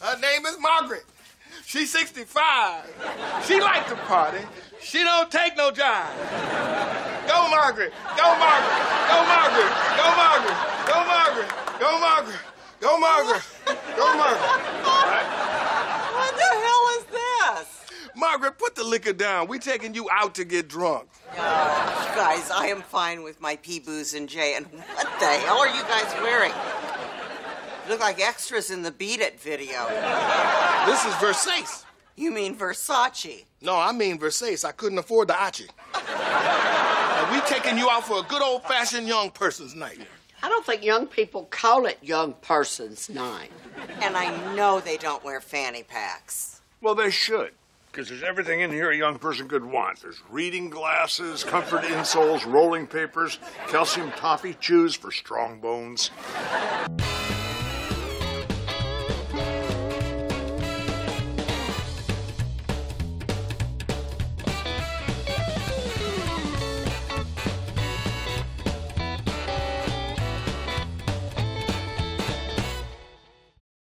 Her name is Margaret. She's 65. She like to party. She don't take no jive. Go Margaret. Go Margaret. Go Margaret. Go Margaret. Go Margaret. Go Margaret. Go Margaret. Go Margaret. What the hell is this? Margaret, put the liquor down. We taking you out to get drunk. Oh, guys, I am fine with my pee booze and J. And what the hell are you guys wearing? You look like extras in the Beat It video. This is Versace. You mean Versace? No, I mean Versace. I couldn't afford the Achi. And we taking you out for a good old fashioned young person's night. I don't think young people call it young person's night. And I know they don't wear fanny packs. Well, they should, because there's everything in here a young person could want. There's reading glasses, comfort insoles, rolling papers, calcium toffee chews for strong bones.